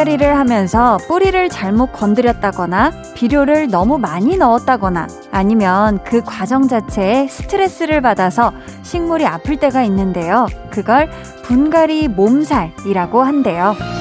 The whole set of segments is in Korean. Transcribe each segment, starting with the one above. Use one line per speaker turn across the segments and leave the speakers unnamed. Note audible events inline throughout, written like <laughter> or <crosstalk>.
분갈이를 하면서 뿌리를 잘못 건드렸다거나 비료를 너무 많이 넣었다거나 아니면 그 과정 자체에 스트레스를 받아서 식물이 아플 때가 있는데요. 그걸 분갈이 몸살이라고 한대요.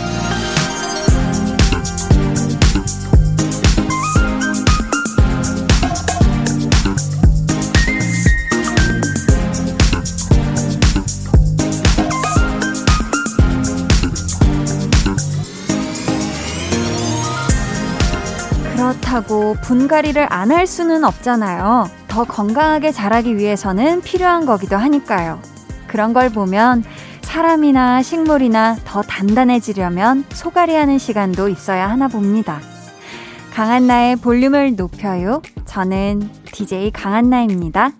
그렇다고 분갈이를 안 할 수는 없잖아요. 더 건강하게 자라기 위해서는 필요한 거기도 하니까요. 그런 걸 보면 사람이나 식물이나 더 단단해지려면 소갈이 하는 시간도 있어야 하나 봅니다. 강한나의 볼륨을 높여요. 저는 DJ 강한나입니다.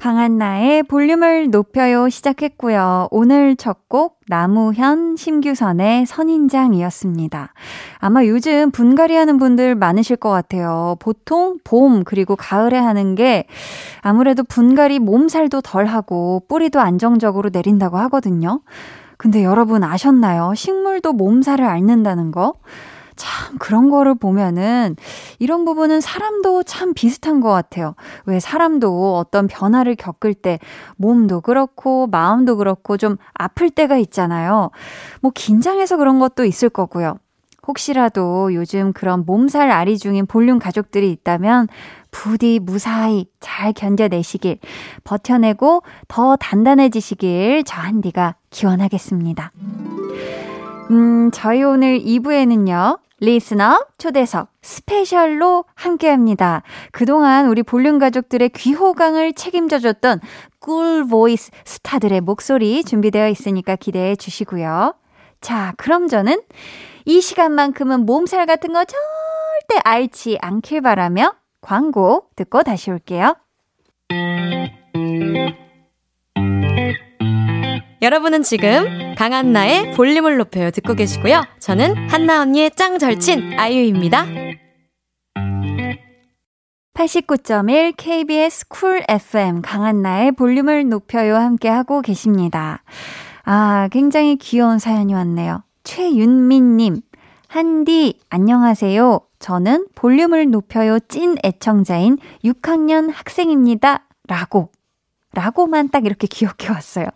강한 나의 볼륨을 높여요 시작했고요. 오늘 첫 곡 나무현 심규선의 선인장이었습니다. 아마 요즘 분갈이 하는 분들 많으실 것 같아요. 보통 봄 그리고 가을에 하는 게 아무래도 분갈이 몸살도 덜 하고 뿌리도 안정적으로 내린다고 하거든요. 근데 여러분 아셨나요? 식물도 몸살을 앓는다는 거? 참 그런 거를 보면은 이런 부분은 사람도 참 비슷한 것 같아요. 왜 사람도 어떤 변화를 겪을 때 몸도 그렇고 마음도 그렇고 좀 아플 때가 있잖아요. 뭐 긴장해서 그런 것도 있을 거고요. 혹시라도 요즘 그런 몸살앓이 중인 볼륨 가족들이 있다면 부디 무사히 잘 견뎌내시길, 버텨내고 더 단단해지시길 저 한디가 기원하겠습니다. 음, 저희 오늘 2부에는요, listener 초대석 special로 함께 합니다. 그동안 우리 볼륨 가족들의 귀호강을 책임져줬던 꿀 voice 스타들의 목소리 준비되어 있으니까 기대해 주시고요. 자, 그럼 저는 이 시간만큼은 몸살 같은 거 절대 앓지 않길 바라며 광고 듣고 다시 올게요.
여러분은 지금 강한나의 볼륨을 높여요 듣고 계시고요. 저는 한나 언니의 짱 절친 아이유입니다.
89.1 KBS 쿨 FM 강한나의 볼륨을 높여요 함께 하고 계십니다. 아, 굉장히 귀여운 사연이 왔네요. 최윤민님, 한디, 안녕하세요. 저는 볼륨을 높여요 찐 애청자인 6학년 학생입니다. 라고 라고만 딱 이렇게 귀엽게 왔어요.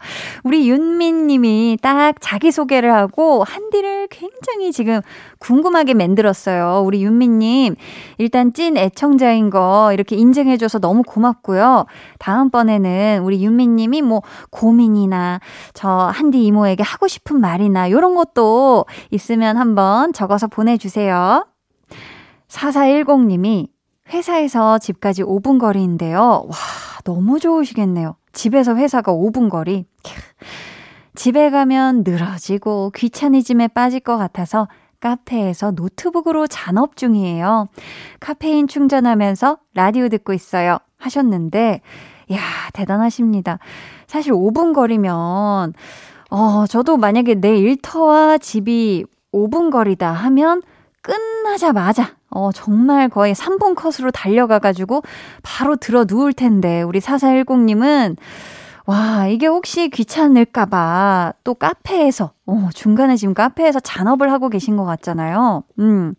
우리 윤민 님이 딱 자기소개를 하고 한디를 굉장히 지금 궁금하게 만들었어요. 우리 윤민 님, 일단 찐 애청자인 거 이렇게 인증해줘서 너무 고맙고요. 다음번에는 우리 윤민 님이 뭐 고민이나 저 한디 이모에게 하고 싶은 말이나 이런 것도 있으면 한번 적어서 보내주세요. 4410 님이 회사에서 집까지 5분 거리인데요. 와, 너무 좋으시겠네요. 집에서 회사가 5분 거리. 집에 가면 늘어지고 귀차니즘에 빠질 것 같아서 카페에서 노트북으로 잔업 중이에요. 카페인 충전하면서 라디오 듣고 있어요. 하셨는데, 야 대단하십니다. 사실 5분 거리면, 어, 저도 만약에 내 일터와 집이 5분 거리다 하면 끝나자마자 어, 정말 거의 3분 컷으로 달려가 가지고 바로 들어 누울 텐데, 우리 4410님은, 와, 이게 혹시 귀찮을까봐 또 카페에서, 어, 중간에 지금 카페에서 잔업을 하고 계신 것 같잖아요. 음.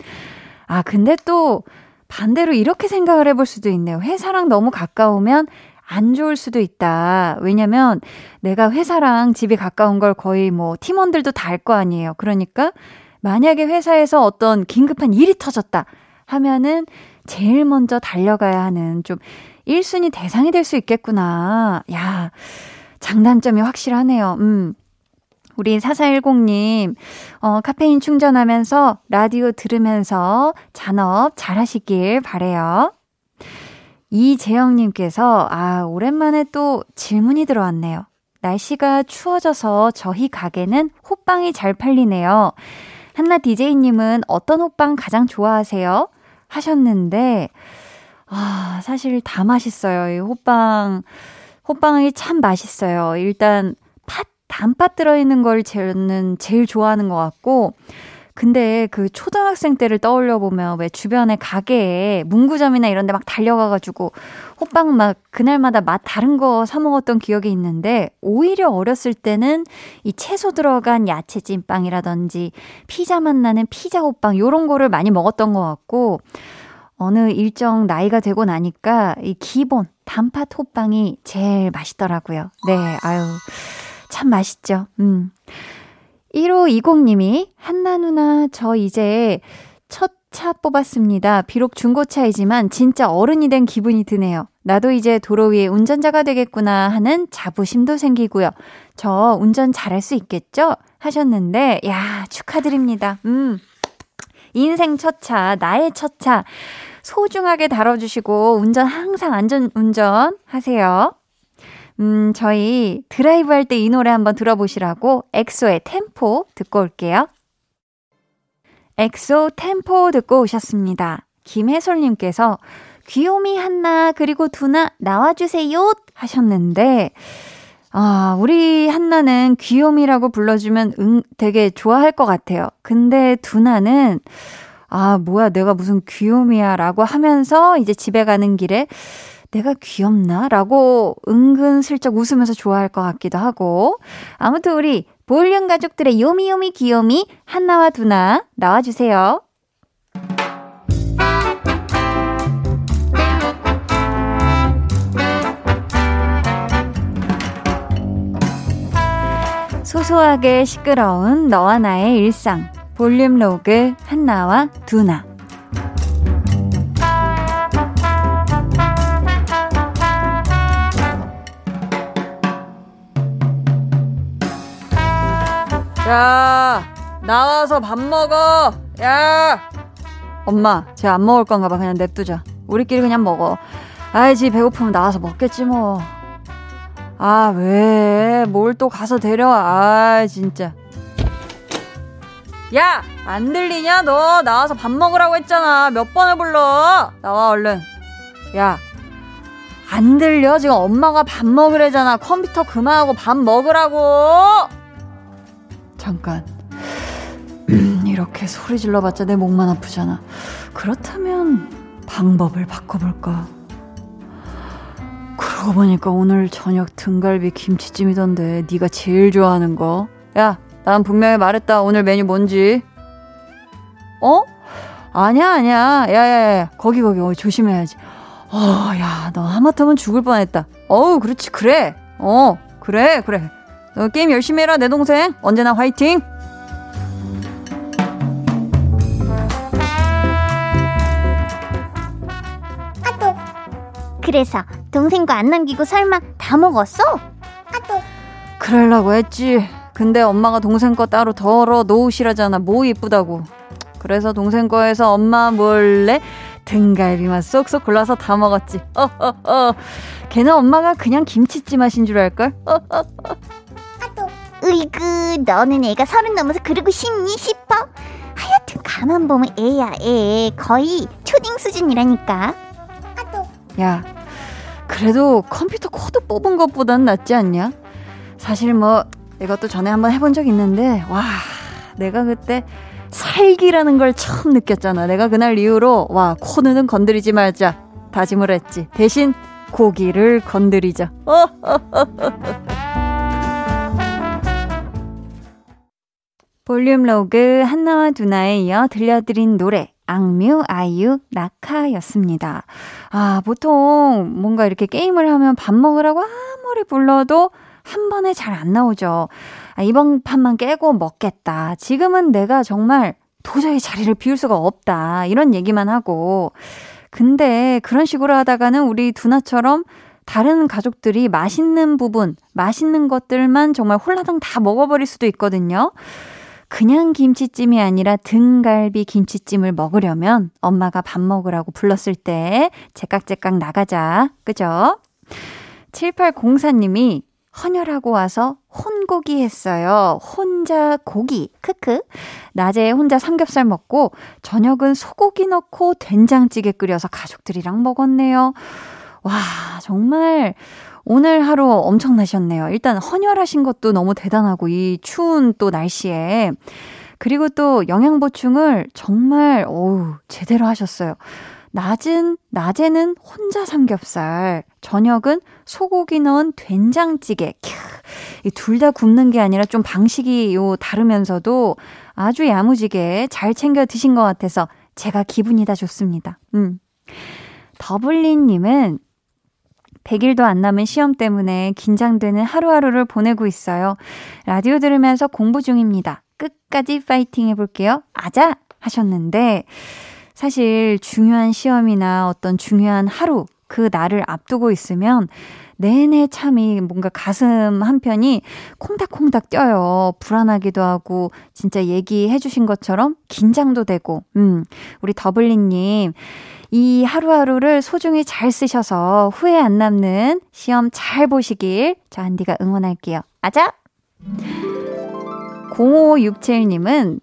아, 근데 또 반대로 이렇게 생각을 해볼 수도 있네요. 회사랑 너무 가까우면 안 좋을 수도 있다. 왜냐면 내가 회사랑 집이 가까운 걸 거의 뭐 팀원들도 다 알 거 아니에요. 그러니까 만약에 회사에서 어떤 긴급한 일이 터졌다. 하면은 제일 먼저 달려가야 하는 좀 1순위 대상이 될 수 있겠구나. 야, 장단점이 확실하네요. 음. 우리 4410님, 어, 카페인 충전하면서 라디오 들으면서 잔업 잘 하시길 바래요. 이재영님께서, 아, 오랜만에 또 질문이 들어왔네요. 날씨가 추워져서 저희 가게는 호빵이 잘 팔리네요. 한나 DJ님은 어떤 호빵 가장 좋아하세요? 하셨는데, 아, 사실 다 맛있어요. 이 호빵, 호빵이 참 맛있어요. 일단, 팥, 단팥 들어있는 걸 저는 제일 좋아하는 것 같고, 근데 그 초등학생 때를 떠올려 보면 왜 주변에 가게에 문구점이나 이런 데 막 달려가 가지고 호빵 막 그날마다 맛 다른 거 사 먹었던 기억이 있는데 오히려 어렸을 때는 이 채소 들어간 야채 찐빵이라든지 피자 맛 나는 피자 호빵 요런 거를 많이 먹었던 것 같고 어느 일정 나이가 되고 나니까 이 기본 단팥 호빵이 제일 맛있더라고요. 네, 아유. 참 맛있죠. 음. 1520님이 한나 누나 저 이제 첫 차 뽑았습니다. 비록 중고차이지만 진짜 어른이 된 기분이 드네요. 나도 이제 도로 위에 운전자가 되겠구나 하는 자부심도 생기고요. 저 운전 잘할 수 있겠죠? 하셨는데 야, 축하드립니다. 음. 인생 첫 차, 나의 첫 차. 소중하게 다뤄주시고, 운전 항상 안전 운전 하세요. 음, 저희 드라이브 할 때 이 노래 한번 들어보시라고 엑소의 템포 듣고 올게요. 엑소 템포 듣고 오셨습니다. 김혜솔님께서 귀요미 한나 그리고 두나 나와주세요 하셨는데 아, 우리 한나는 귀요미라고 불러주면 응 되게 좋아할 것 같아요. 근데 두나는 아, 뭐야, 내가 무슨 귀요미야 라고 하면서 이제 집에 가는 길에 내가 귀엽나? 라고 은근슬쩍 웃으면서 좋아할 것 같기도 하고. 아무튼 우리 볼륨 가족들의 요미요미 귀요미 한나와 두나 나와주세요. 소소하게 시끄러운 너와 나의 일상. 볼륨 로그 한나와 두나. 야, 나와서 밥 먹어. 야. 엄마, 쟤 안 먹을 건가 봐. 그냥 냅두자. 우리끼리 그냥 먹어. 아이 지, 배고프면 나와서 먹겠지 뭐. 아, 왜? 뭘 또 가서 데려와. 아, 진짜. 야! 안 들리냐? 너 나와서 밥 먹으라고 했잖아. 몇 번을 불러? 나와, 얼른. 야. 안 들려? 지금 엄마가 밥 먹으래잖아. 컴퓨터 그만하고 밥 먹으라고! 잠깐. 음, 이렇게 소리 질러봤자 내 목만 아프잖아. 그렇다면 방법을 바꿔볼까? 그러고 보니까 오늘 저녁 등갈비 김치찜이던데 네가 제일 좋아하는 거. 야, 난 분명히 말했다. 오늘 메뉴 뭔지. 어? 아니야, 아니야. 야 야 야, 거기 거기 어, 조심해야지. 어, 야, 너 하마터면 죽을 뻔했다. 어우, 그렇지, 그래. 어, 그래, 그래. 너 게임 열심히 해라, 내 동생. 언제나 화이팅!
아또 그래서 동생과 안 남기고 설마 다 먹었어? 아또
그럴라고 했지. 근데 엄마가 동생 거 따로 덜어 놓으시라잖아. 뭐 이쁘다고. 그래서 동생 거에서 엄마 몰래 등갈비만 쏙쏙 골라서 다 먹었지. 어어어. 어, 어. 걔는 엄마가 그냥 김치찜 하신 줄 알걸? 어어어.
으이그 너는 애가 서른 넘어서 그러고 싶니? 싶어? 하여튼 가만 보면 애야 애 거의 초딩 수준이라니까.
야 그래도 컴퓨터 코드 뽑은 것보단 낫지 않냐? 사실 뭐 이것도 전에 한번 해본 적 있는데 와 내가 그때 살기라는 걸 처음 느꼈잖아. 내가 그날 이후로 와 코드는 건드리지 말자. 다짐을 했지. 대신 고기를 건드리자 <laughs> 볼륨 로그 한나와 두나에 이어 들려드린 노래 악뮤 아이유 낙하였습니다. 아, 보통 뭔가 이렇게 게임을 하면 밥 먹으라고 아무리 불러도 한 번에 잘 안 나오죠. 아, 이번 판만 깨고 먹겠다. 지금은 내가 정말 도저히 자리를 비울 수가 없다. 이런 얘기만 하고. 근데 그런 식으로 하다가는 우리 두나처럼 다른 가족들이 맛있는 부분, 맛있는 것들만 정말 홀라당 다 먹어버릴 수도 있거든요. 그냥 김치찜이 아니라 등갈비 김치찜을 먹으려면 엄마가 밥 먹으라고 불렀을 때 제깍제깍 나가자. 그죠? 7804님이 헌혈하고 와서 혼고기 했어요. 혼자 고기. 크크. 낮에 혼자 삼겹살 먹고 저녁은 소고기 넣고 된장찌개 끓여서 가족들이랑 먹었네요. 와, 정말 오늘 하루 엄청나셨네요. 일단 헌혈하신 것도 너무 대단하고 이 추운 또 날씨에 그리고 또 영양 보충을 정말, 어우, 제대로 하셨어요. 낮은, 낮에는 혼자 삼겹살, 저녁은 소고기 넣은 된장찌개. 둘 다 굽는 게 아니라 좀 방식이 요 다르면서도 아주 야무지게 잘 챙겨 드신 것 같아서 제가 기분이 다 좋습니다. 음. 더블린 님은 100일도 안 남은 시험 때문에 긴장되는 하루하루를 보내고 있어요. 라디오 들으면서 공부 중입니다. 끝까지 파이팅 해볼게요. 아자! 하셨는데, 사실 중요한 시험이나 어떤 중요한 하루, 그 날을 앞두고 있으면 내내 참이 뭔가 가슴 한편이 콩닥콩닥 뛰어요. 불안하기도 하고, 진짜 얘기해 주신 것처럼 긴장도 되고, 음, 우리 더블리님, 이 하루하루를 소중히 잘 쓰셔서 후회 안 남는 시험 잘 보시길 저 한디가 응원할게요. 아자! 0567님은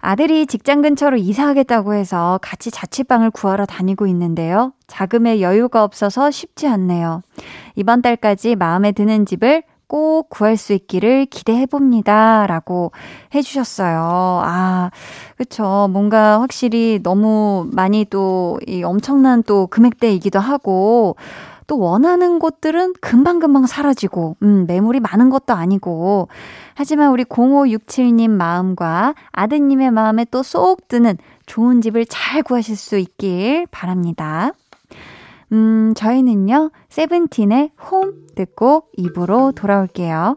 아들이 직장 근처로 이사하겠다고 해서 같이 자취방을 구하러 다니고 있는데요. 자금에 여유가 없어서 쉽지 않네요. 이번 달까지 마음에 드는 집을 꼭 구할 수 있기를 기대해 봅니다. 라고 해주셨어요. 아, 그쵸. 뭔가 확실히 너무 많이 또 이 엄청난 또 금액대이기도 하고, 또 원하는 곳들은 금방금방 사라지고, 음, 매물이 많은 것도 아니고. 하지만 우리 0567님 마음과 아드님의 마음에 또 쏙 드는 좋은 집을 잘 구하실 수 있길 바랍니다. 음, 저희는요, 세븐틴의 홈 듣고 입으로 돌아올게요.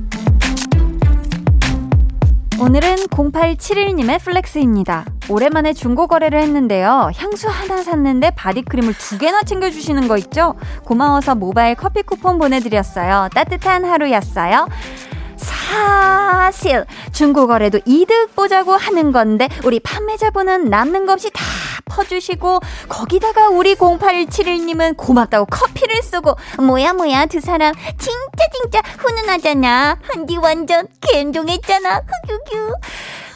오늘은 0871님의 flex입니다. 오랜만에 중고 거래를 했는데요. 향수 하나 샀는데 바디크림을 두 개나 챙겨주시는 거 있죠? 고마워서 모바일 커피 쿠폰 보내드렸어요. 따뜻한 하루였어요. 사실 중고 거래도 이득 보자고 하는 건데 우리 판매자분은 남는 거 없이 다 퍼주시고 거기다가 우리 0871님은 고맙다고 커피를 쓰고 뭐야 뭐야 두 사람. 진짜 진짜 훈훈하잖아. 한디 완전 감동했잖아. 흑유규.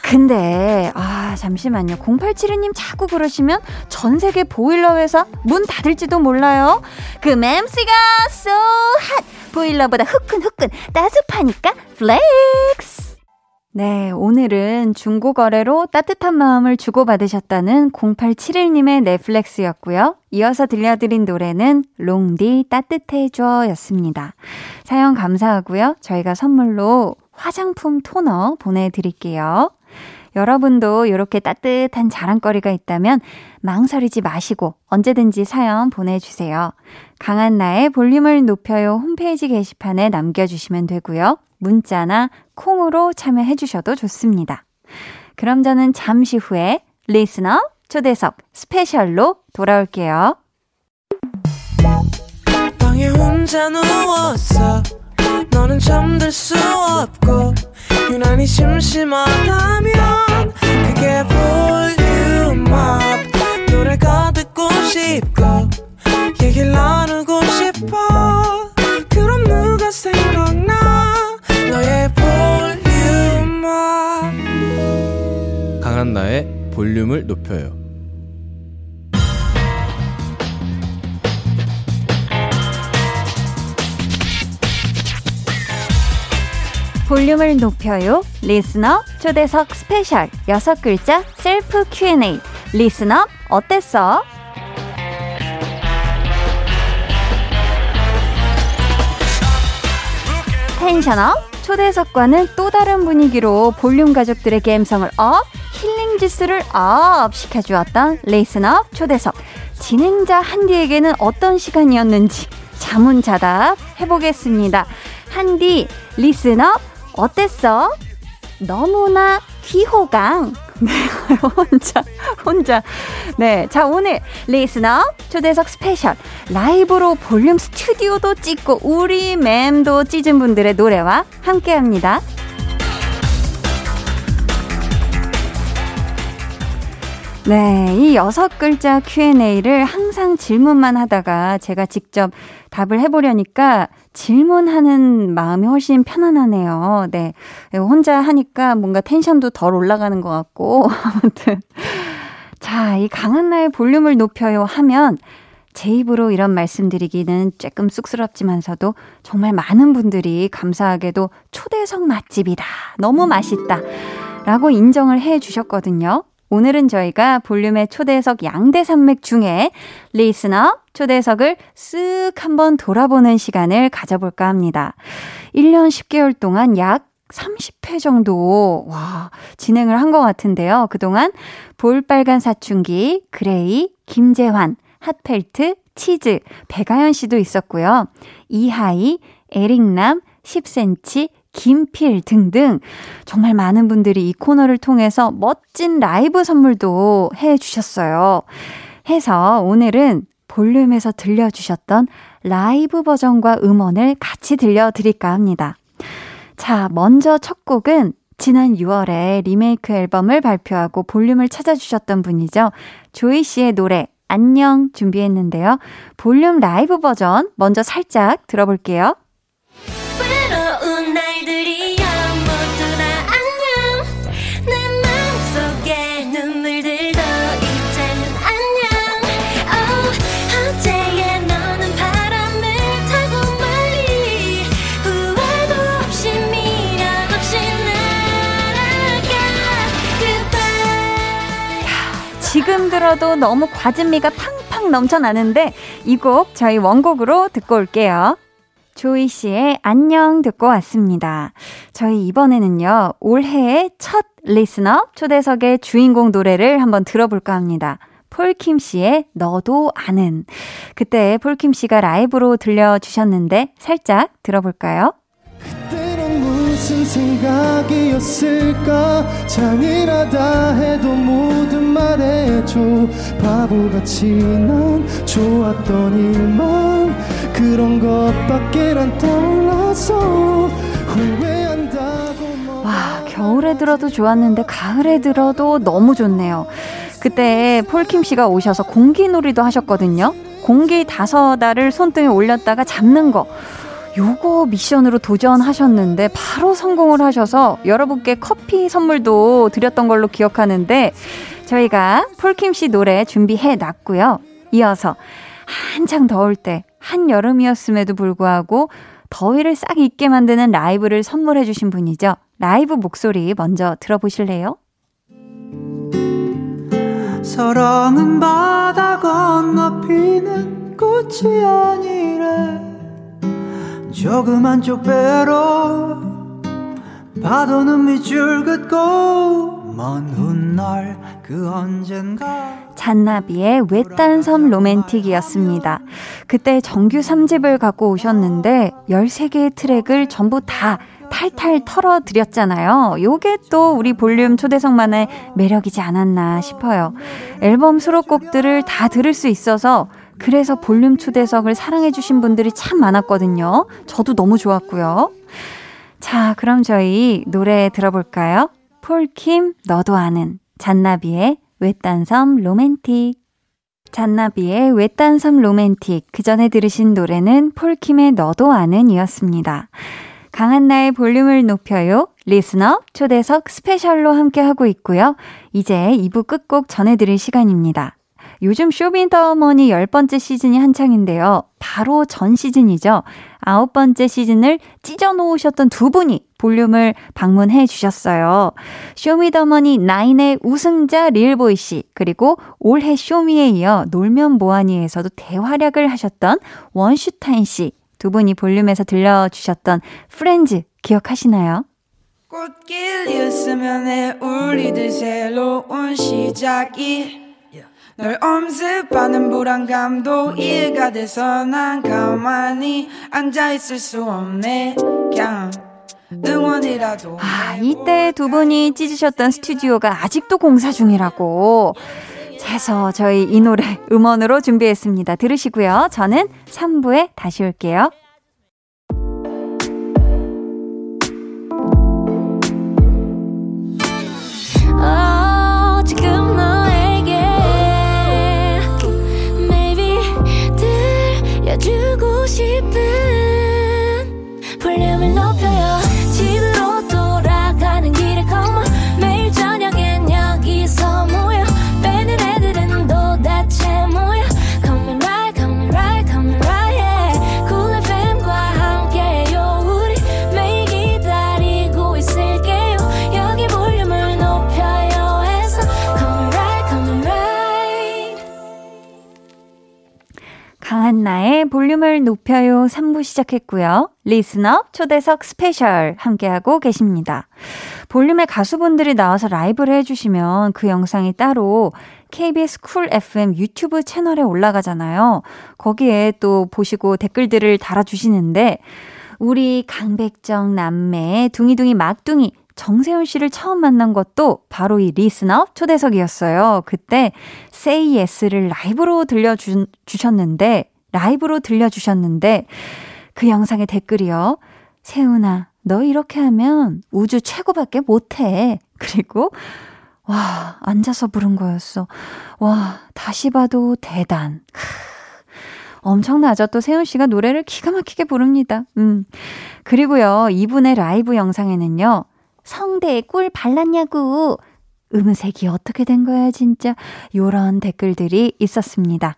근데 아 잠시만요. 0872님 자꾸 그러시면 전 세계 보일러 회사 문 닫을지도 몰라요. 그 맴씨가 so hot. 보일러보다 후끈후끈 따뜻하니까 flex 네, 오늘은 중고거래로 따뜻한 마음을 주고받으셨다는 0871님의 넷플렉스였고요. 이어서 들려드린 노래는 롱디 따뜻해줘 였습니다. 사연 감사하고요. 저희가 선물로 화장품 토너 보내드릴게요. 여러분도 이렇게 따뜻한 자랑거리가 있다면 망설이지 마시고 언제든지 사연 보내주세요. 강한 나의 볼륨을 높여요 홈페이지 게시판에 남겨주시면 되고요. 문자나 콩으로 참여해 주셔도 좋습니다. 그럼 저는 잠시 후에 리스너 초대석 스페셜로 돌아올게요. 얘기를 나누고 싶어 그럼 누가 생각나 너의 볼륨 up
강한나의 볼륨을 높여요.
볼륨을 높여요. listener 초대석 special 여섯 글자 셀프 Q&A. listener 어땠어? tension up 초대석과는 또 다른 분위기로 볼륨 가족들의 감성을 up, 힐링 지수를 up 시켜주었던 listener 초대석. 진행자 한디에게는 어떤 시간이었는지 자문자답 해보겠습니다. 한디 listener 어땠어? 너무나 귀호강. 네, <laughs> 혼자, 혼자. 네, 자, 오늘 listener 초대석 special 라이브로 볼륨 스튜디오도 찍고 우리 맴도 찢은 분들의 노래와 함께 합니다. 네, 이 여섯 글자 Q&A를 항상 질문만 하다가 제가 직접 답을 해보려니까 질문하는 마음이 훨씬 편안하네요. 네. 혼자 하니까 뭔가 텐션도 덜 올라가는 것 같고. <laughs> 아무튼. 자, 이 강한 나의 볼륨을 높여요 하면 제 입으로 이런 말씀드리기는 조금 쑥스럽지만서도 정말 많은 분들이 감사하게도 초대석 맛집이다. 너무 맛있다. 라고 인정을 해 주셨거든요. 오늘은 저희가 볼륨의 초대석 양대 산맥 중에 listener 초대석을 쓱 한번 돌아보는 시간을 가져볼까 합니다. 1년 10개월 동안 약 30회 정도, 와, 진행을 한 것 같은데요. 그동안 볼빨간 사춘기, 그레이, 김재환, 핫펠트, 치즈, 백아연 씨도 있었고요. 이하이, 에릭남, 10cm, 김필 등등 정말 많은 분들이 이 코너를 통해서 멋진 라이브 선물도 해 주셨어요. 해서 오늘은 볼륨에서 들려주셨던 라이브 버전과 음원을 같이 들려드릴까 합니다. 자, 먼저 첫 곡은 지난 6월에 리메이크 앨범을 발표하고 볼륨을 찾아주셨던 분이죠. 조이 씨의 노래 안녕 준비했는데요. 볼륨 라이브 버전 먼저 살짝 들어볼게요. 들어도 너무 과즙미가 팡팡 넘쳐나는데 이 곡 저희 원곡으로 듣고 올게요. 조이 씨의 안녕 듣고 왔습니다. 저희 이번에는요, 올해의 첫 리스너 초대석의 주인공 노래를 한번 들어볼까 합니다. 폴킴 씨의 너도 아는. 그때 폴킴 씨가 라이브로 들려주셨는데 살짝 들어볼까요? 무슨 생각이었을까? 잔인하다 해도 모든 말해줘. 바보같이 난 좋았던 일만 그런 것밖에 난 떠올라서 후회한다고 와 겨울에 들어도 좋았는데 가을에 들어도 너무 좋네요. 그때 폴킴 씨가 오셔서 공기놀이도 하셨거든요. 공기 다섯 알을 손등에 올렸다가 잡는 거 요거 미션으로 도전하셨는데 바로 성공을 하셔서 여러분께 커피 선물도 드렸던 걸로 기억하는데 저희가 폴킴 씨 노래 준비해 놨고요. 이어서 한창 더울 때 한여름이었음에도 불구하고 더위를 싹 잊게 만드는 라이브를 선물해 주신 분이죠. 라이브 목소리 먼저 들어보실래요? 사랑은 바다 건너 피는 꽃이 아니래 조그만 쪽 배로 파도는 밑줄 긋고 먼 훗날 그 언젠가 잔나비의 외딴 섬 로맨틱이었습니다. 그때 정규 3집을 갖고 오셨는데 13개의 트랙을 전부 다 탈탈 털어드렸잖아요. 요게 또 우리 볼륨 초대석만의 매력이지 않았나 싶어요. 앨범 수록곡들을 다 들을 수 있어서 그래서 볼륨 초대석을 사랑해주신 분들이 참 많았거든요. 저도 너무 좋았고요. 자, 그럼 저희 노래 들어볼까요? 폴킴, 너도 아는, 잔나비의 외딴 섬 로맨틱. 잔나비의 외딴 섬 로맨틱. 그 전에 들으신 노래는 폴킴의 너도 아는 이었습니다. 강한나의 볼륨을 높여요. listener 초대석 special로 함께하고 있고요. 이제 2부 끝곡 전해드릴 시간입니다. 요즘 쇼미더머니 열 번째 시즌이 한창인데요. 바로 전 시즌이죠. 아홉 번째 시즌을 찢어 놓으셨던 두 분이 볼륨을 방문해 주셨어요. 쇼미더머니 9의 우승자 릴보이 씨, 그리고 올해 쇼미에 이어 놀면 뭐하니에서도 대활약을 하셨던 원슈타인 씨. 두 분이 볼륨에서 들려주셨던 Friends 기억하시나요? 꽃길 있으면 울리듯 새로운 시작이 널 엄습하는 불안감도 이해가 돼서 난 가만히 앉아있을 수 없네 그냥
응원이라도
아, 이때 두 분이 찢으셨던 스튜디오가 아직도 공사 중이라고. 해서 저희 이 노래 <laughs> 음원으로 준비했습니다. 들으시고요. 저는 3부에 다시 올게요.
높여요
3부 시작했고요. listener 초대석 special 함께하고 계십니다. 볼륨의 가수분들이 나와서 라이브를 해주시면 그 영상이 따로 KBS 쿨 FM 유튜브 채널에 올라가잖아요. 거기에 또 보시고 댓글들을 달아주시는데 우리 강백정 남매 둥이둥이 막둥이 정세훈 씨를 처음 만난 것도 바로 이 listener 초대석이었어요. 그때 Say Yes를 라이브로 들려주셨는데, 라이브로 들려주셨는데, 그 영상의 댓글이요. 세훈아, 너 이렇게 하면 우주 최고밖에 못해. 그리고, 와, 앉아서 부른 거였어. 와, 다시 봐도 대단. 크, 엄청나죠? 또 세훈 씨가 노래를 기가 막히게 부릅니다. 음. 그리고요, 이분의 라이브 영상에는요, 성대에 꿀 발랐냐고. 음색이 어떻게 된 거야, 진짜. 요런 댓글들이 있었습니다.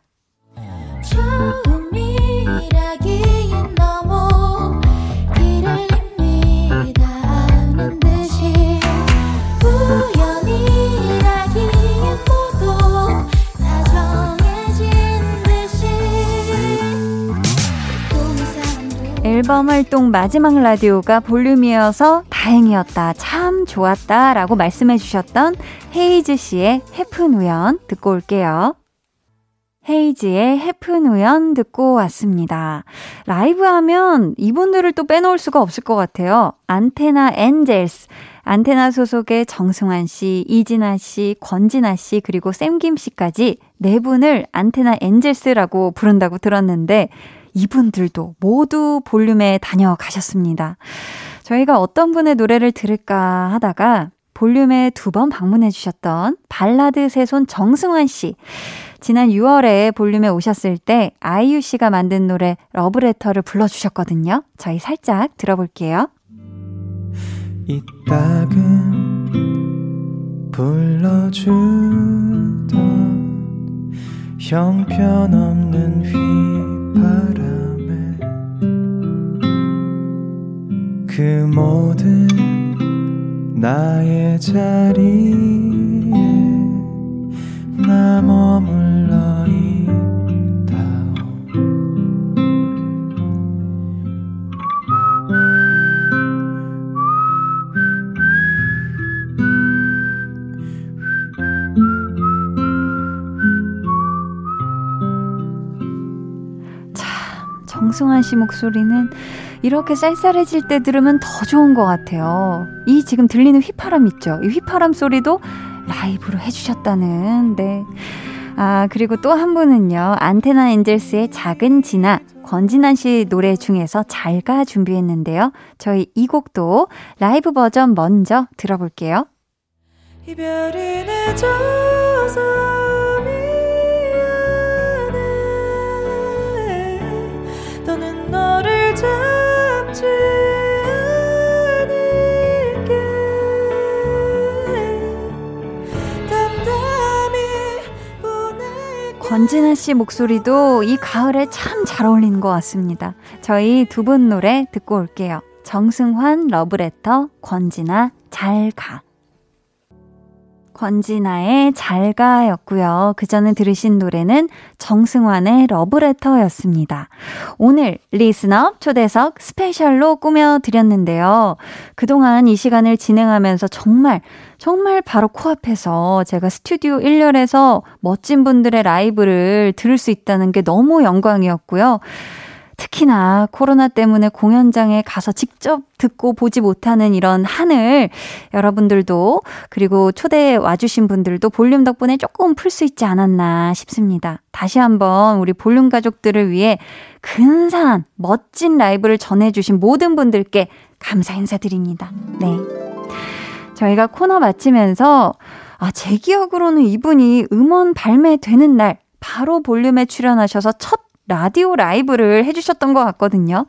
앨범 활동 마지막 라디오가 볼륨이어서 다행이었다. 참 좋았다. 라고 말씀해 주셨던 헤이즈 씨의 헤픈 우연 듣고 올게요. 헤이즈의 헤픈 우연 듣고 왔습니다. 라이브 하면 이분들을 또 빼놓을 수가 없을 것 같아요. 안테나 엔젤스. 안테나 소속의 정승환 씨, 이진아 씨, 권진아 씨, 그리고 샘김 씨까지 네 분을 안테나 엔젤스라고 부른다고 들었는데 이분들도 모두 볼륨에 다녀가셨습니다. 저희가 어떤 분의 노래를 들을까 하다가 볼륨에 두 번 방문해 주셨던 발라드 새손 정승환 씨. 지난 6월에 볼륨에 오셨을 때 아이유 씨가 만든 노래 러브레터를 불러주셨거든요. 저희 살짝 들어볼게요.
이따금 불러주던 형편없는 휘바람에 그 모든 나의 자리에 나 머물러
정승환 씨 목소리는 이렇게 쌀쌀해질 때 들으면 더 좋은 것 같아요. 이 지금 들리는 휘파람 있죠? 이 휘파람 소리도 라이브로 해주셨다는, 네. 아, 그리고 또 한 분은요, 안테나 엔젤스의 작은 진아, 권진환 씨 노래 중에서 잘가 준비했는데요. 저희 이 곡도 라이브 버전 먼저 들어볼게요.
이별이 늦어서 미안해 더는 너를 잡지
권진아 씨 목소리도 이 가을에 참 잘 어울리는 것 같습니다. 저희 두 분 노래 듣고 올게요. 정승환 러브레터, 권진아 잘 가. 권진아의 잘가였고요. 그 전에 들으신 노래는 정승환의 러브레터였습니다. 오늘 listener 초대석 special로 꾸며드렸는데요. 그동안 이 시간을 진행하면서 정말 정말 바로 코앞에서 제가 스튜디오 1열에서 멋진 분들의 라이브를 들을 수 있다는 게 너무 영광이었고요. 특히나 코로나 때문에 공연장에 가서 직접 듣고 보지 못하는 이런 한을 여러분들도 그리고 초대해 와주신 분들도 볼륨 덕분에 조금 풀 수 있지 않았나 싶습니다. 다시 한번 우리 볼륨 가족들을 위해 근사한 멋진 라이브를 전해주신 모든 분들께 감사 인사드립니다. 네. 저희가 코너 마치면서 아, 제 기억으로는 이분이 음원 발매되는 날 바로 볼륨에 출연하셔서 첫 라디오 라이브를 해주셨던 것 같거든요.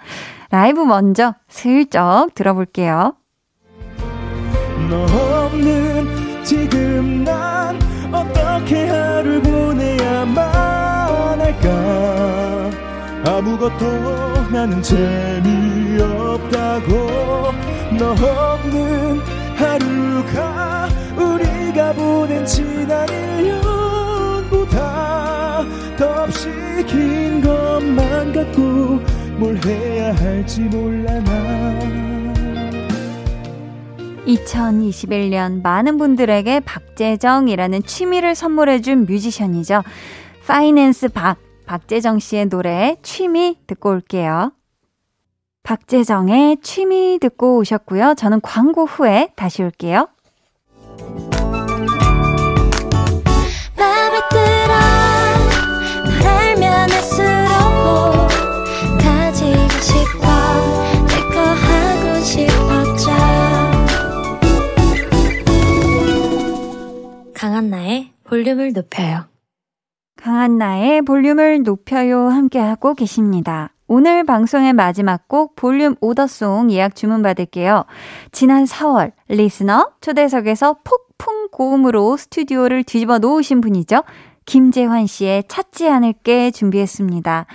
라이브 먼저 슬쩍 들어볼게요.
너 없는 지금 난 어떻게 하루 보내야만 할까 아무것도 나는 재미없다고 너 없는 하루가 우리가 보낸 지난 1년보다 더없이 긴 것만 같고 뭘 해야 할지 몰라 나
2021년 많은 분들에게 박재정이라는 취미를 선물해준 뮤지션이죠. 파이낸스 박, 박재정 씨의 노래 취미 듣고 올게요. 박재정의 취미 듣고 오셨고요. 저는 광고 후에 다시 올게요.
강한나의 볼륨을 높여요
강한 나의 볼륨을 높여요 함께하고 계십니다. 오늘 방송의 마지막 곡 볼륨 오더송 예약 주문 받을게요. 지난 4월 리스너 초대석에서 폭풍 고음으로 스튜디오를 뒤집어 놓으신 분이죠. 김재환 씨의 찾지 않을게 준비했습니다.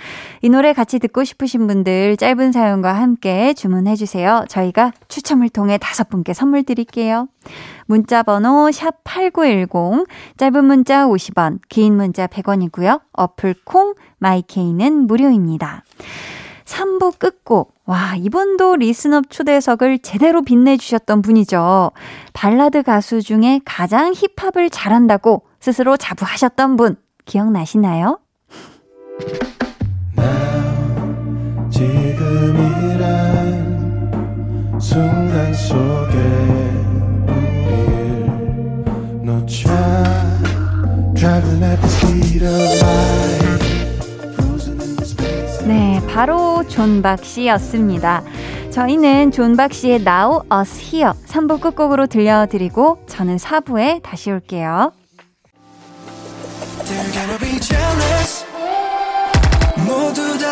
이 노래 같이 듣고 싶으신 분들 짧은 사연과 함께 주문해 주세요. 저희가 추첨을 통해 다섯 분께 선물 드릴게요. 문자 번호 샵 8910 짧은 문자 50원, 긴 문자 100원이고요. 어플 콩 마이케이는 무료입니다. 3부 끝곡. 와, 이분도 listener 초대석을 제대로 빛내주셨던 분이죠. 발라드 가수 중에 가장 힙합을 잘한다고 스스로 자부하셨던 분. 기억나시나요?
지금이란 순간 속에 우릴 놓쳐 Driving at the speed of light Frozen in the space
네, 바로 존박 씨였습니다. 저희는 존박 씨의 Now Us Here 3부 끝곡으로 들려드리고 저는 4부에 다시 올게요.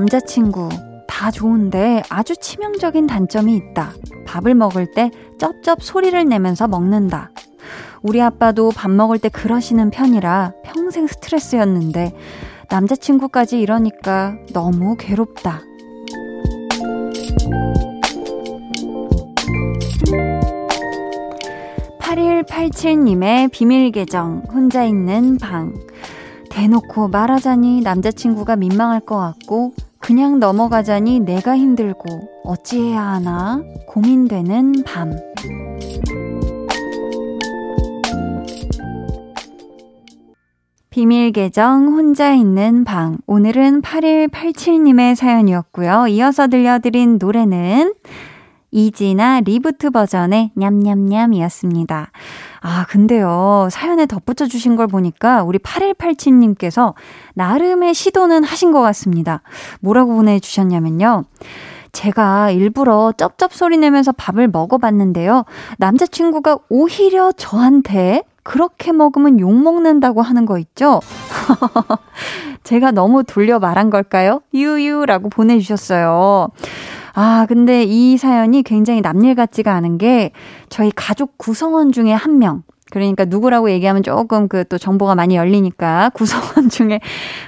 남자친구 다 좋은데 아주 치명적인 단점이 있다. 밥을 먹을 때 쩝쩝 소리를 내면서 먹는다. 우리 아빠도 밥 먹을 때 그러시는 편이라 평생 스트레스였는데 남자친구까지 이러니까 너무 괴롭다. (8187님의) 비밀 계정 혼자 있는 방 대놓고 말하자니 남자친구가 민망할 것 같고 그냥 넘어가자니 내가 힘들고 어찌해야 하나 고민되는 밤. 비밀 계정 혼자 있는 방. 오늘은 8187님의 사연이었고요. 이어서 들려드린 노래는 이진아 Reboot 버전의 냠냠냠이었습니다. 아, 근데요, 사연에 덧붙여 주신 걸 보니까 우리 8187님께서 나름의 시도는 하신 것 같습니다. 뭐라고 보내주셨냐면요. 제가 일부러 쩝쩝 소리 내면서 밥을 먹어봤는데요. 남자친구가 오히려 저한테 그렇게 먹으면 욕먹는다고 하는 거 있죠? <laughs> 제가 너무 돌려 말한 걸까요? 유유라고 보내주셨어요. 아, 근데 이 사연이 굉장히 남일 같지가 않은 게 저희 가족 구성원 중에 한 명. 그러니까 누구라고 얘기하면 조금 그 또 정보가 많이 열리니까 <laughs> 구성원 중에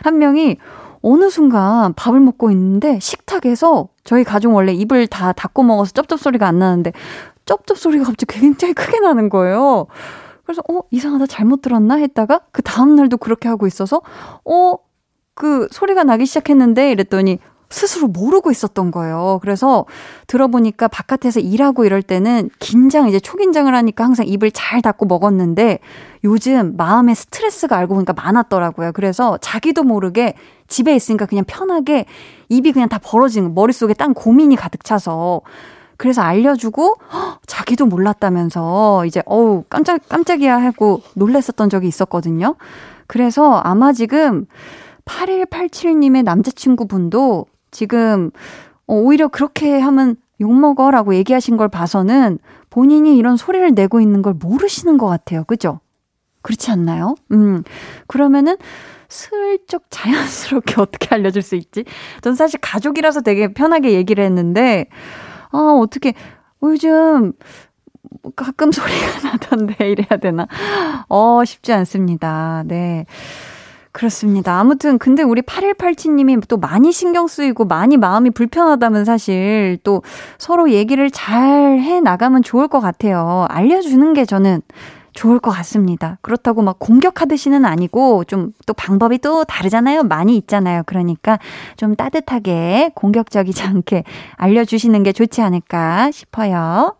한 명이 어느 순간 밥을 먹고 있는데 식탁에서 저희 가족 원래 입을 다 닫고 먹어서 쩝쩝 소리가 안 나는데 쩝쩝 소리가 갑자기 굉장히 크게 나는 거예요. 그래서 어 이상하다 잘못 들었나 했다가 그 다음 날도 그렇게 하고 있어서 어 그 소리가 나기 시작했는데 이랬더니 스스로 모르고 있었던 거예요. 그래서 들어보니까 바깥에서 일하고 이럴 때는 긴장, 이제 초긴장을 하니까 항상 입을 잘 닫고 먹었는데 요즘 마음에 스트레스가 알고 보니까 많았더라고요. 그래서 자기도 모르게 집에 있으니까 그냥 편하게 입이 그냥 다 벌어지는 머릿속에 딴 고민이 가득 차서 그래서 알려주고 헉, 자기도 몰랐다면서 이제 어우 깜짝 깜짝이야 하고 놀랬었던 적이 있었거든요. 그래서 아마 지금 8187님의 남자친구분도 지금 어, 오히려 그렇게 하면 욕먹어라고 얘기하신 걸 봐서는 본인이 이런 소리를 내고 있는 걸 모르시는 것 같아요. 그죠? 그렇지 않나요? 음. 그러면은 슬쩍 자연스럽게 <laughs> 어떻게 알려줄 수 있지? 전 사실 가족이라서 되게 편하게 얘기를 했는데, 아, 어떻게, 요즘 가끔 소리가 <laughs> 나던데 이래야 되나? 어, 쉽지 않습니다. 네. 그렇습니다. 아무튼 근데 우리 8187님이 또 많이 신경 쓰이고 많이 마음이 불편하다면 사실 또 서로 얘기를 잘 해 나가면 좋을 것 같아요. 알려주는 게 저는 좋을 것 같습니다. 그렇다고 막 공격하듯이는 아니고 좀 또 방법이 또 다르잖아요. 많이 있잖아요. 그러니까 좀 따뜻하게 공격적이지 않게 알려주시는 게 좋지 않을까 싶어요.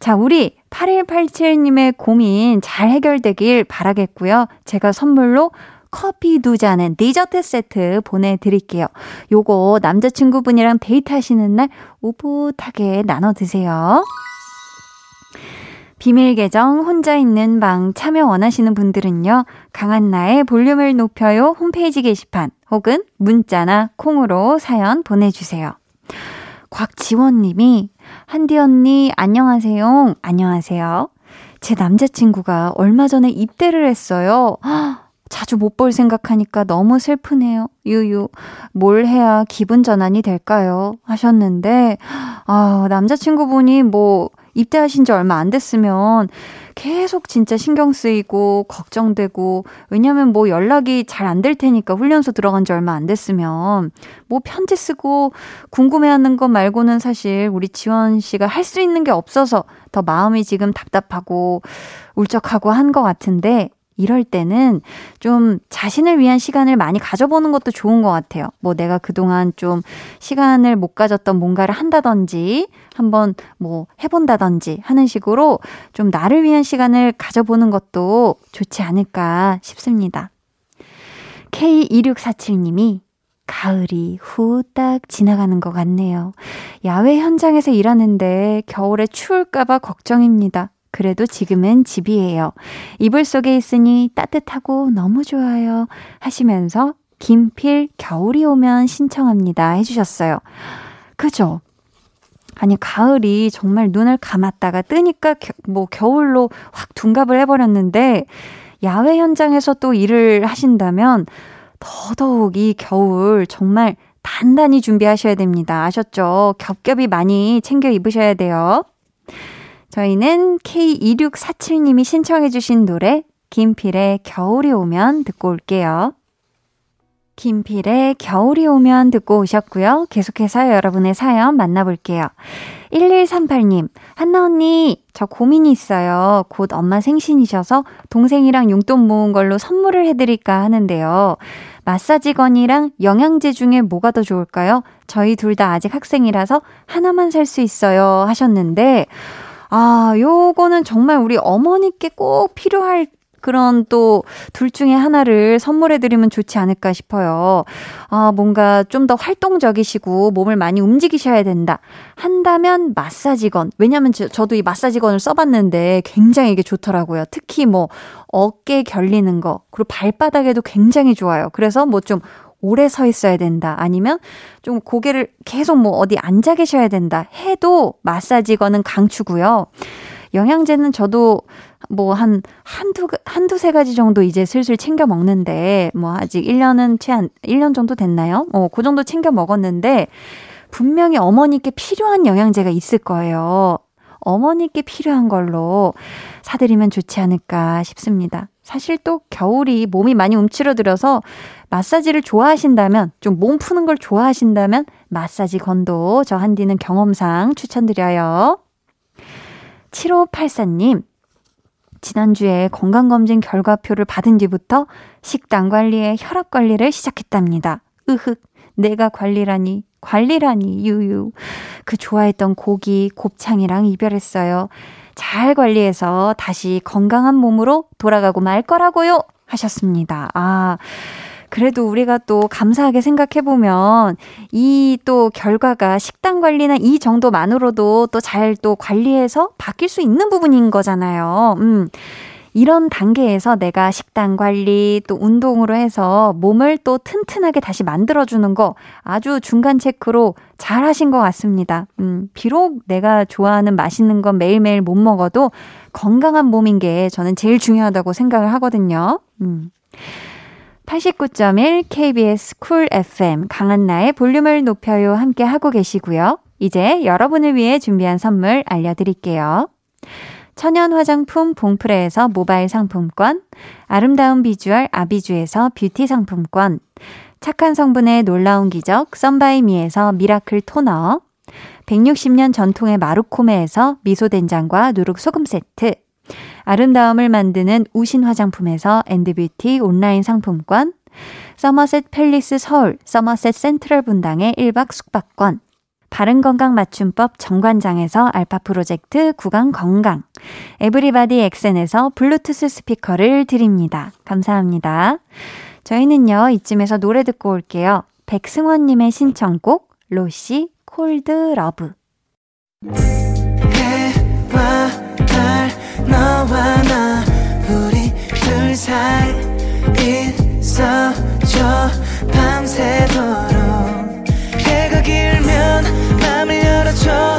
자, 우리 8187님의 고민 잘 해결되길 바라겠고요. 제가 선물로 커피 두 잔은 디저트 세트 보내드릴게요. 요거 남자친구분이랑 데이트하시는 날 오붓하게 나눠 드세요. 비밀 계정 혼자 있는 방 참여 원하시는 분들은요. 강한나의 볼륨을 높여요 홈페이지 게시판 혹은 문자나 콩으로 사연 보내주세요. 곽지원 님이 한디 언니 안녕하세요. 안녕하세요. 제 남자친구가 얼마 전에 입대를 했어요. 자주 못 볼 생각하니까 너무 슬프네요. 유유. 뭘 해야 기분 전환이 될까요? 하셨는데, 아, 남자친구분이 뭐, 입대하신 지 얼마 안 됐으면 계속 진짜 신경 쓰이고 걱정되고 왜냐면 뭐 연락이 잘 안 될 테니까 훈련소 들어간 지 얼마 안 됐으면 뭐 편지 쓰고 궁금해하는 것 말고는 사실 우리 지원 씨가 할 수 있는 게 없어서 더 마음이 지금 답답하고 울적하고 한 것 같은데 이럴 때는 좀 자신을 위한 시간을 많이 가져보는 것도 좋은 것 같아요. 뭐 내가 그동안 좀 시간을 못 가졌던 뭔가를 한다든지 한번 뭐 해본다든지 하는 식으로 좀 나를 위한 시간을 가져보는 것도 좋지 않을까 싶습니다. K2647님이 가을이 후딱 지나가는 것 같네요. 야외 현장에서 일하는데 겨울에 추울까봐 걱정입니다. 그래도 지금은 집이에요. 이불 속에 있으니 따뜻하고 너무 좋아요. 하시면서 김필 겨울이 오면 신청합니다. 해주셨어요. 그죠? 아니, 가을이 정말 눈을 감았다가 뜨니까 겨, 뭐 겨울로 확 둔갑을 해버렸는데, 야외 현장에서 또 일을 하신다면, 더더욱 이 겨울 정말 단단히 준비하셔야 됩니다. 아셨죠? 겹겹이 많이 챙겨 입으셔야 돼요. 저희는 K2647님이 신청해주신 노래, 김필의 겨울이 오면 듣고 올게요. 김필의 겨울이 오면 듣고 오셨고요. 계속해서 여러분의 사연 만나볼게요. 1138님, 한나 언니, 저 고민이 있어요. 곧 엄마 생신이셔서 동생이랑 용돈 모은 걸로 선물을 해드릴까 하는데요. 마사지건이랑 영양제 중에 뭐가 더 좋을까요? 저희 둘 다 아직 학생이라서 하나만 살 수 있어요. 하셨는데, 아, 요거는 정말 우리 어머니께 꼭 필요할 그런 또 둘 중에 하나를 선물해드리면 좋지 않을까 싶어요. 아, 뭔가 좀 더 활동적이시고 몸을 많이 움직이셔야 된다. 한다면 마사지건. 왜냐면 저, 저도 이 마사지건을 써봤는데 굉장히 이게 좋더라고요. 특히 뭐 어깨 결리는 거, 그리고 발바닥에도 굉장히 좋아요. 그래서 뭐 좀 오래 서 있어야 된다. 아니면 좀 고개를 계속 뭐 어디 앉아 계셔야 된다. 해도 마사지건은 강추고요. 영양제는 저도 뭐 한, 한두, 한두 세 가지 정도 이제 슬슬 챙겨 먹는데, 뭐 아직 1년은 채 안, 1년 정도 됐나요? 어, 그 정도 챙겨 먹었는데, 분명히 어머니께 필요한 영양제가 있을 거예요. 어머니께 필요한 걸로 사드리면 좋지 않을까 싶습니다. 사실 또 겨울이 몸이 많이 움츠러들어서 마사지를 좋아하신다면, 좀 몸 푸는 걸 좋아하신다면, 마사지 건도 저 한디는 경험상 추천드려요. 7584님, 지난주에 건강검진 결과표를 받은 뒤부터 식단 관리에 혈압 관리를 시작했답니다. 으흑, 내가 관리라니, 관리라니, 유유. 그 좋아했던 고기, 곱창이랑 이별했어요. 잘 관리해서 다시 건강한 몸으로 돌아가고 말 거라고요! 하셨습니다. 아, 그래도 우리가 또 감사하게 생각해보면 이 또 결과가 식단 관리나 이 정도만으로도 또 잘또 관리해서 바뀔 수 있는 부분인 거잖아요. 음. 이런 단계에서 내가 식단 관리 또 운동으로 해서 몸을 또 튼튼하게 다시 만들어주는 거 아주 중간 체크로 잘 하신 것 같습니다. 음, 비록 내가 좋아하는 맛있는 건 매일매일 못 먹어도 건강한 몸인 게 저는 제일 중요하다고 생각을 하거든요. 음. 89.1 KBS 쿨 FM 강한나의 볼륨을 높여요 함께 하고 계시고요. 이제 여러분을 위해 준비한 선물 알려드릴게요. 천연 화장품 봉프레에서 모바일 상품권, 아름다운 비주얼 아비주에서 뷰티 상품권, 착한 성분의 놀라운 기적 썬바이미에서 미라클 토너, 160년 전통의 마루코메에서 미소된장과 누룩소금 세트, 아름다움을 만드는 우신 화장품에서 엔드뷰티 온라인 상품권, 서머셋 팰리스 서울 서머셋 센트럴 분당의 1박 숙박권, 바른건강 맞춤법 정관장에서 알파 프로젝트 구강 건강, 에브리바디 엑센에서 블루투스 스피커를 드립니다. 감사합니다. 저희는요, 이쯤에서 노래 듣고 올게요. 백승원님의 신청곡, 로시
Cold Love. 있어줘 밤새도록 해가 길면 맘을 열어줘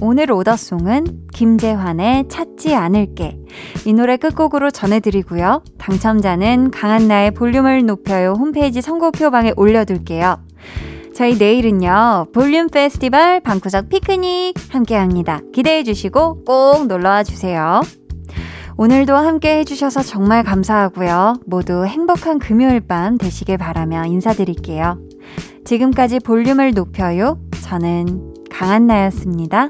오늘 오더송은 김재환의 찾지 않을게. 이 노래 끝곡으로 전해드리고요. 당첨자는 강한나의 볼륨을 높여요 홈페이지 선곡표방에 올려둘게요. 저희 내일은요, 볼륨 페스티벌 방구석 피크닉 함께 합니다. 기대해 주시고 꼭 놀러와 주세요. 오늘도 함께 해주셔서 정말 감사하고요. 모두 행복한 금요일 밤 되시길 바라며 인사드릴게요. 지금까지 볼륨을 높여요. 저는 강한나였습니다.